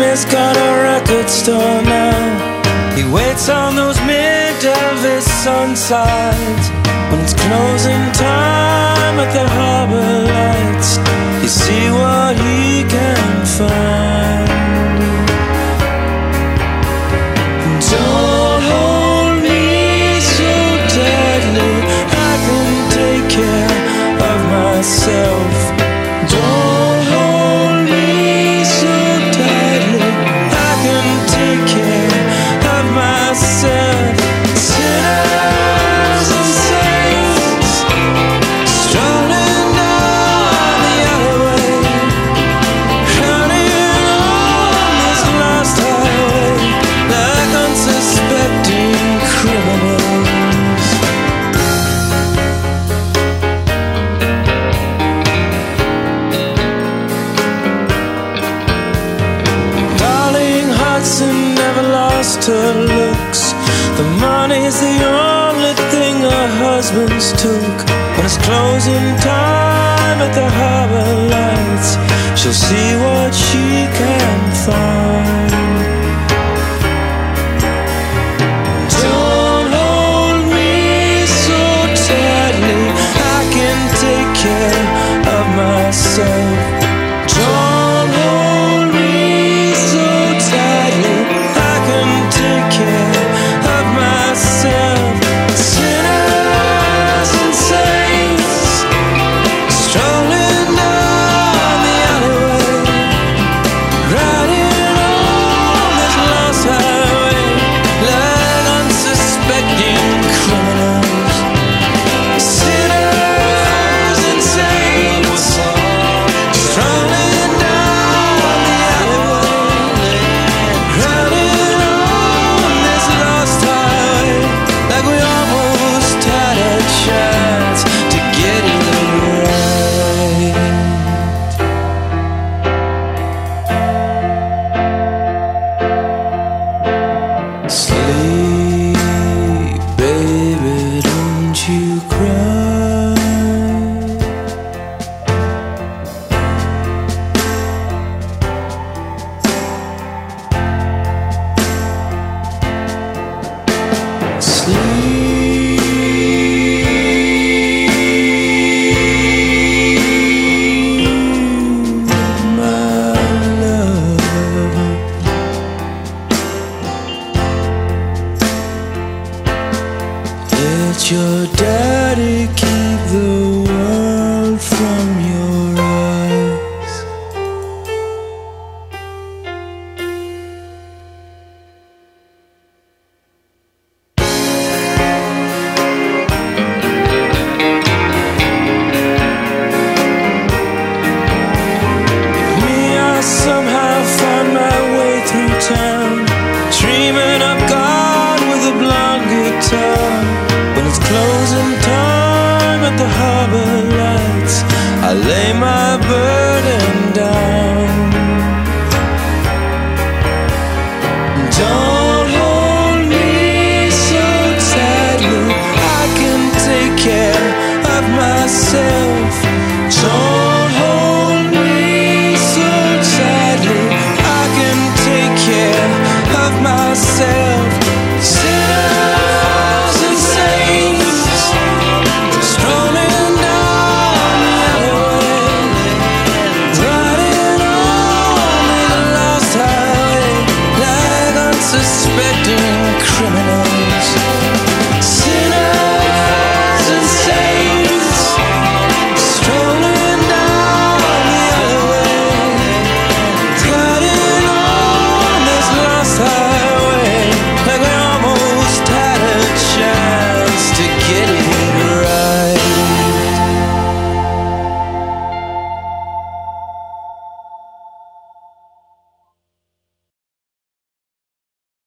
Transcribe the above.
Daddy's got a record store now. He waits on those mid Elvis Sun sides. When it's closing time at the harbor lights, you see what he can find. Don't hold Darling never lost her looks. The money's the only thing her husband's took. When it's closing time at the harbor lights, she'll see what she can find. Your daddy losing time at the harbor lights. I lay my burden down.